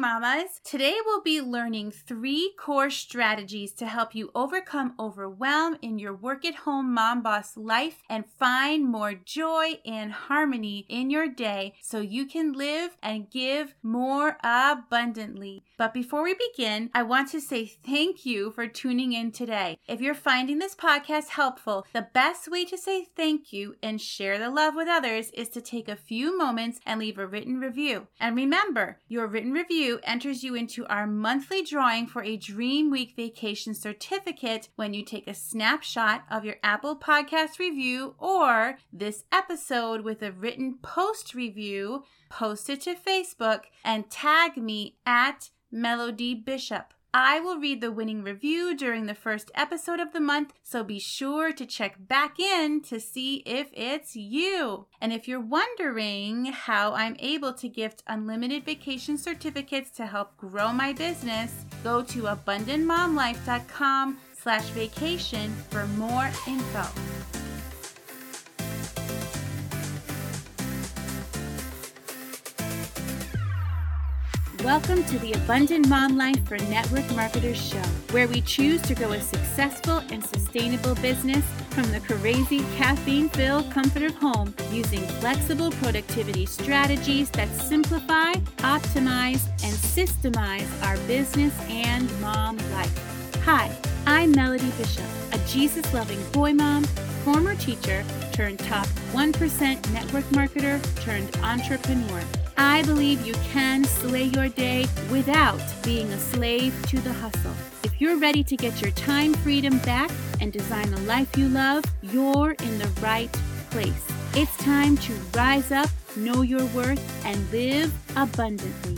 mamas. Today we'll be learning three core strategies to help you overcome overwhelm in your work at home mom boss life and find more joy and harmony in your day so you can live and give more abundantly. But before we begin, I want to say thank you for tuning in today. If you're finding this podcast helpful, the best way to say thank you and share the love with others is to take a few moments and leave a written review. And remember, your written review enters you into our monthly drawing for a Dream Week vacation certificate when you take a snapshot of your Apple Podcast review or this episode with a written post review, post it to Facebook, and tag me at Melody Bishop. I will read the winning review during the first episode of the month, so be sure to check back in to see if it's you. And if you're wondering how I'm able to gift unlimited vacation certificates to help grow my business, go to abundantmomlife.com slash vacation for more info. Welcome to the Abundant Mom Life for Network Marketers show, where we choose to grow a successful and sustainable business from the crazy caffeine filled comfort of home using flexible productivity strategies that simplify, optimize, and systemize our business and mom life. Hi, I'm Melody Bishop, a Jesus loving boy mom, former teacher turned top 1% network marketer turned entrepreneur. I believe you can slay your day without being a slave to the hustle. If you're ready to get your time freedom back and design the life you love, you're in the right place. It's time to rise up, know your worth, and live abundantly.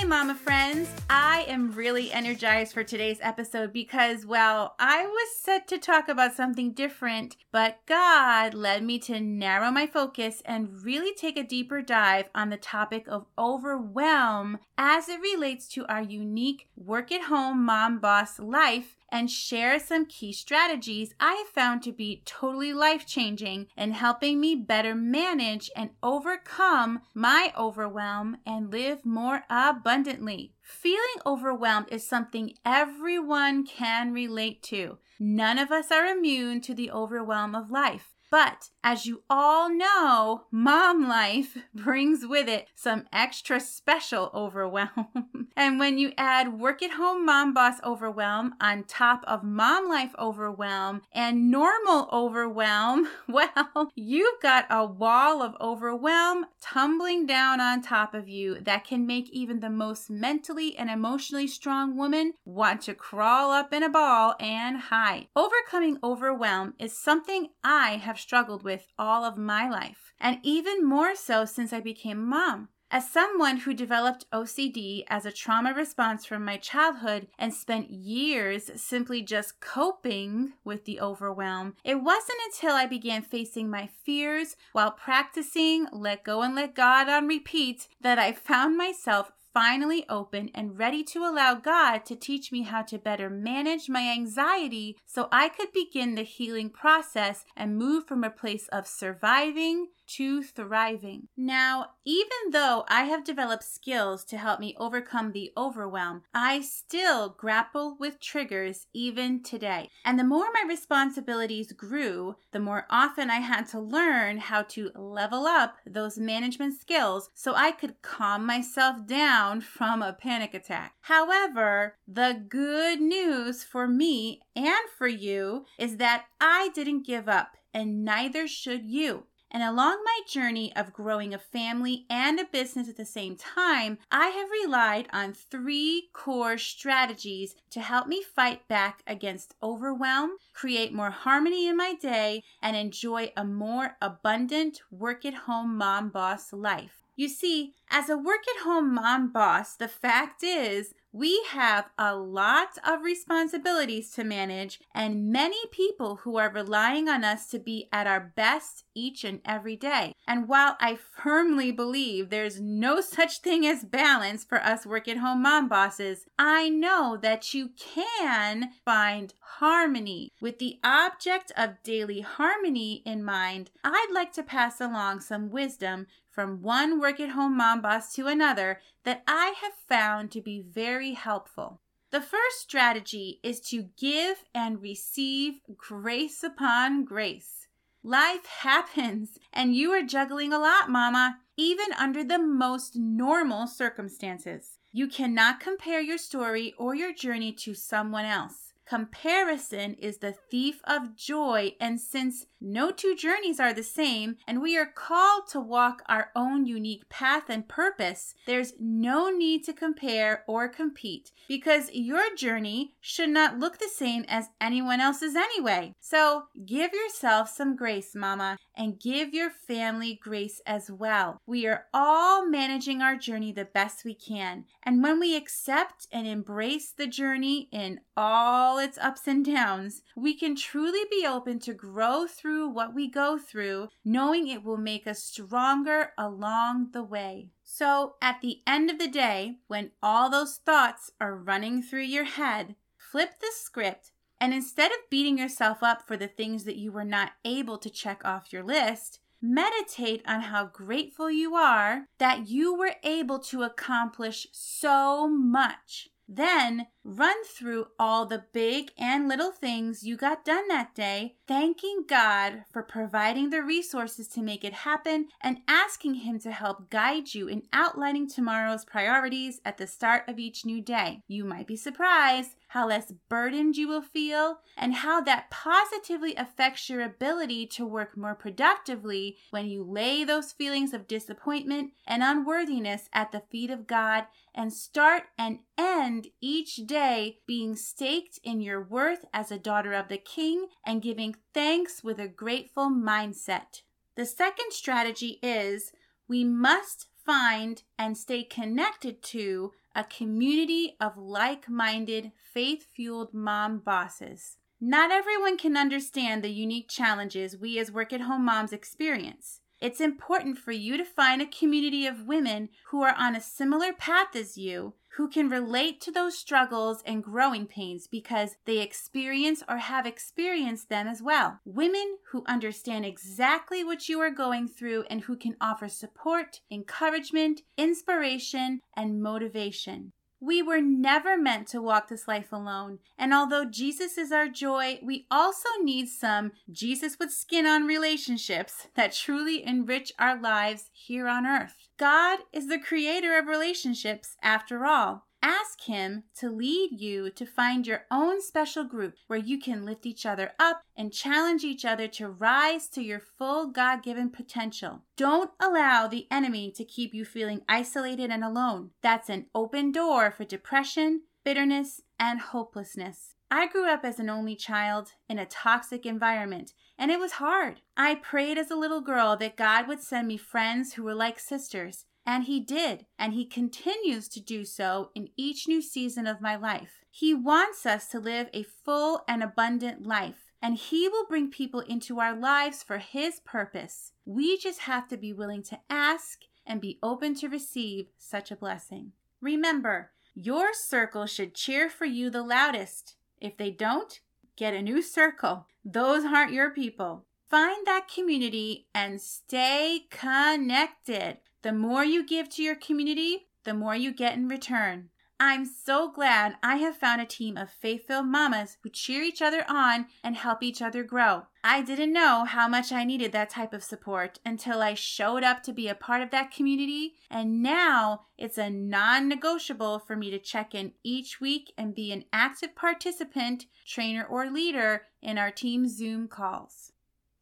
Hey, Mama friends. I am really energized for today's episode because, well, I was set to talk about something different, but God led me to narrow my focus and really take a deeper dive on the topic of overwhelm as it relates to our unique work at home mom boss life and share some key strategies I have found to be totally life changing in helping me better manage and overcome my overwhelm and live more abundantly. Feeling overwhelmed is something everyone can relate to. None of us are immune to the overwhelm of life. But as you all know, mom life brings with it some extra special overwhelm. and when you add work at home mom boss overwhelm on top of mom life overwhelm and normal overwhelm, well, you've got a wall of overwhelm tumbling down on top of you that can make even the most mentally and emotionally strong woman want to crawl up in a ball and hide. Overcoming overwhelm is something I have struggled with all of my life, and even more so since I became mom. As someone who developed OCD as a trauma response from my childhood and spent years simply just coping with the overwhelm, it wasn't until I began facing my fears while practicing let go and let God on repeat that I found myself finally open and ready to allow God to teach me how to better manage my anxiety so I could begin the healing process and move from a place of surviving to thriving. Now, even though I have developed skills to help me overcome the overwhelm, I still grapple with triggers even today. And the more my responsibilities grew, the more often I had to learn how to level up those management skills so I could calm myself down from a panic attack. However, the good news for me and for you is that I didn't give up and neither should you. And along my journey of growing a family and a business at the same time, I have relied on three core strategies to help me fight back against overwhelm, create more harmony in my day, and enjoy a more abundant work at home mom boss life. You see, as a work at home mom boss, the fact is we have a lot of responsibilities to manage and many people who are relying on us to be at our best each and every day. And while I firmly believe there's no such thing as balance for us work at home mom bosses, I know that you can find harmony. With the object of daily harmony in mind, I'd like to pass along some wisdom from one work at home mom boss to another that I have found to be very helpful. The first strategy is to give and receive grace upon grace. Life happens, and you are juggling a lot, Mama, even under the most normal circumstances. You cannot compare your story or your journey to someone else. Comparison is the thief of joy, and since no two journeys are the same, and we are called to walk our own unique path and purpose, there's no need to compare or compete because your journey should not look the same as anyone else's anyway. So give yourself some grace, Mama, and give your family grace as well. We are all managing our journey the best we can, and when we accept and embrace the journey in all its ups and downs, we can truly be open to grow through what we go through, knowing it will make us stronger along the way. So, at the end of the day, when all those thoughts are running through your head, flip the script and instead of beating yourself up for the things that you were not able to check off your list, meditate on how grateful you are that you were able to accomplish so much. Then run through all the big and little things you got done that day, thanking God for providing the resources to make it happen and asking Him to help guide you in outlining tomorrow's priorities at the start of each new day. You might be surprised how less burdened you will feel, and how that positively affects your ability to work more productively when you lay those feelings of disappointment and unworthiness at the feet of God and start and end each day being staked in your worth as a daughter of the King and giving thanks with a grateful mindset. The second strategy is we must find and stay connected to a community of like minded, faith fueled mom bosses. Not everyone can understand the unique challenges we as work at home moms experience. It's important for you to find a community of women who are on a similar path as you, who can relate to those struggles and growing pains because they experience or have experienced them as well. Women who understand exactly what you are going through and who can offer support, encouragement, inspiration, and motivation. We were never meant to walk this life alone. And although Jesus is our joy, we also need some Jesus with skin on relationships that truly enrich our lives here on earth. God is the creator of relationships after all. Ask Him to lead you to find your own special group where you can lift each other up and challenge each other to rise to your full God given potential. Don't allow the enemy to keep you feeling isolated and alone. That's an open door for depression, bitterness, and hopelessness. I grew up as an only child in a toxic environment, and it was hard. I prayed as a little girl that God would send me friends who were like sisters and he did, and he continues to do so in each new season of my life. He wants us to live a full and abundant life, and he will bring people into our lives for his purpose. We just have to be willing to ask and be open to receive such a blessing. Remember, your circle should cheer for you the loudest. If they don't, get a new circle. Those aren't your people. Find that community and stay connected. The more you give to your community, the more you get in return. I'm so glad I have found a team of faith filled mamas who cheer each other on and help each other grow. I didn't know how much I needed that type of support until I showed up to be a part of that community, and now it's a non negotiable for me to check in each week and be an active participant, trainer, or leader in our team Zoom calls.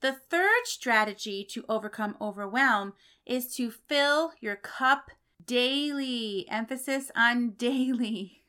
The third strategy to overcome overwhelm is to fill your cup daily. Emphasis on daily.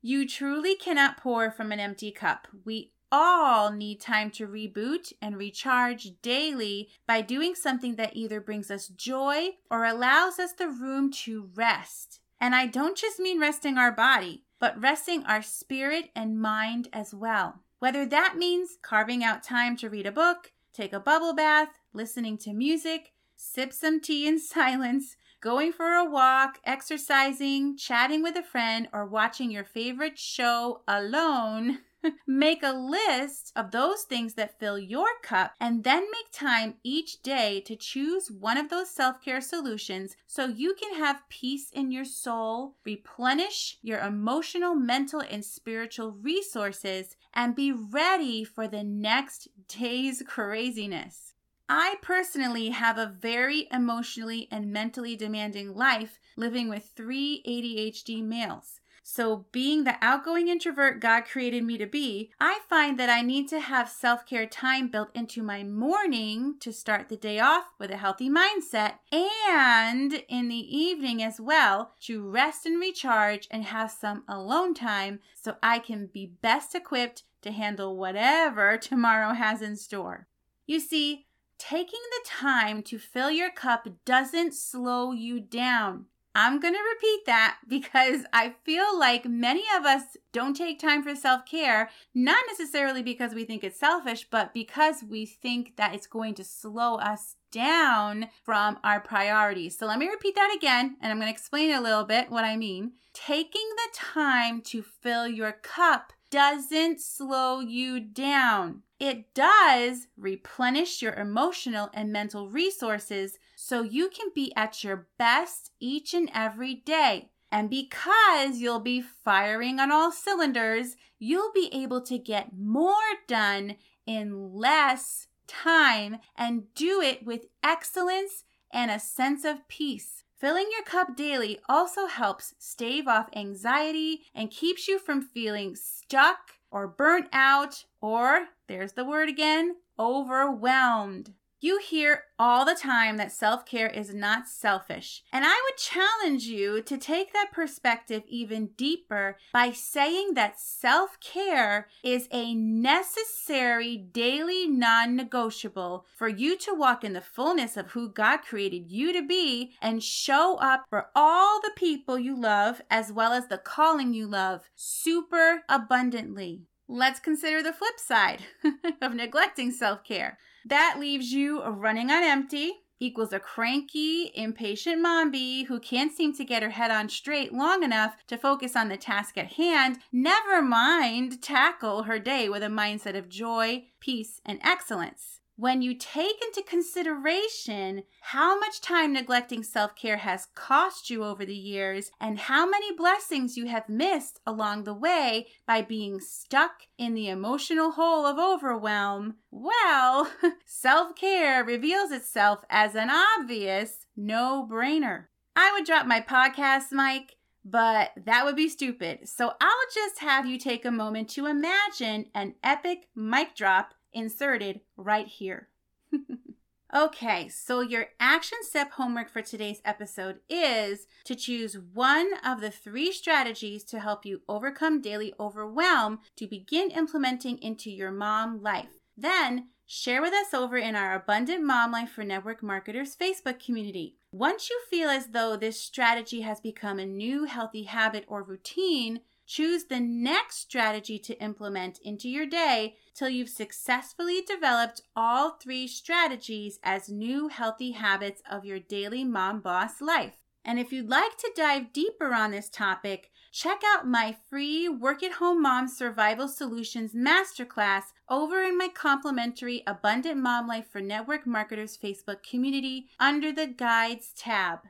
you truly cannot pour from an empty cup. We all need time to reboot and recharge daily by doing something that either brings us joy or allows us the room to rest. And I don't just mean resting our body, but resting our spirit and mind as well. Whether that means carving out time to read a book, take a bubble bath, listening to music, sip some tea in silence, going for a walk, exercising, chatting with a friend, or watching your favorite show alone, make a list of those things that fill your cup and then make time each day to choose one of those self care solutions so you can have peace in your soul, replenish your emotional, mental, and spiritual resources, and be ready for the next day's craziness. I personally have a very emotionally and mentally demanding life living with three ADHD males. So, being the outgoing introvert God created me to be, I find that I need to have self care time built into my morning to start the day off with a healthy mindset, and in the evening as well to rest and recharge and have some alone time so I can be best equipped to handle whatever tomorrow has in store. You see, taking the time to fill your cup doesn't slow you down. I'm going to repeat that because I feel like many of us don't take time for self care, not necessarily because we think it's selfish, but because we think that it's going to slow us down from our priorities. So let me repeat that again, and I'm going to explain a little bit what I mean. Taking the time to fill your cup doesn't slow you down. It does replenish your emotional and mental resources so you can be at your best each and every day. And because you'll be firing on all cylinders, you'll be able to get more done in less time and do it with excellence and a sense of peace. Filling your cup daily also helps stave off anxiety and keeps you from feeling stuck or burnt out or, there's the word again, overwhelmed. You hear all the time that self care is not selfish. And I would challenge you to take that perspective even deeper by saying that self care is a necessary daily non negotiable for you to walk in the fullness of who God created you to be and show up for all the people you love as well as the calling you love super abundantly. Let's consider the flip side of neglecting self care. That leaves you running on empty, equals a cranky, impatient mom bee who can't seem to get her head on straight long enough to focus on the task at hand, never mind tackle her day with a mindset of joy, peace, and excellence when you take into consideration how much time neglecting self care has cost you over the years and how many blessings you have missed along the way by being stuck in the emotional hole of overwhelm, well, self care reveals itself as an obvious no brainer. I would drop my podcast mic but that would be stupid. So I'll just have you take a moment to imagine an epic mic drop inserted right here. okay, so your action step homework for today's episode is to choose one of the three strategies to help you overcome daily overwhelm to begin implementing into your mom life. Then share with us over in our Abundant Mom Life for Network Marketers Facebook community. Once you feel as though this strategy has become a new healthy habit or routine, Choose the next strategy to implement into your day till you've successfully developed all three strategies as new healthy habits of your daily mom boss life. And if you'd like to dive deeper on this topic, check out my free Work at Home Mom Survival Solutions Masterclass over in my complimentary Abundant Mom Life for Network Marketers Facebook community under the Guides tab.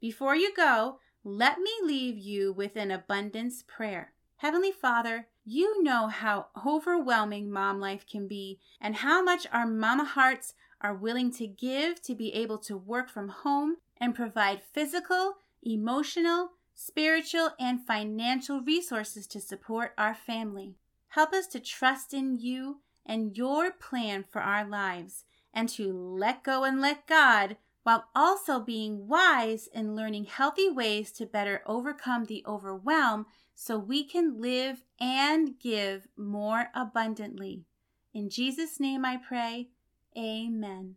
Before you go, let me leave you with an abundance prayer. Heavenly Father, you know how overwhelming mom life can be and how much our mama hearts are willing to give to be able to work from home and provide physical, emotional, spiritual, and financial resources to support our family. Help us to trust in you and your plan for our lives and to let go and let God while also being wise in learning healthy ways to better overcome the overwhelm so we can live and give more abundantly. In Jesus' name I pray, Amen.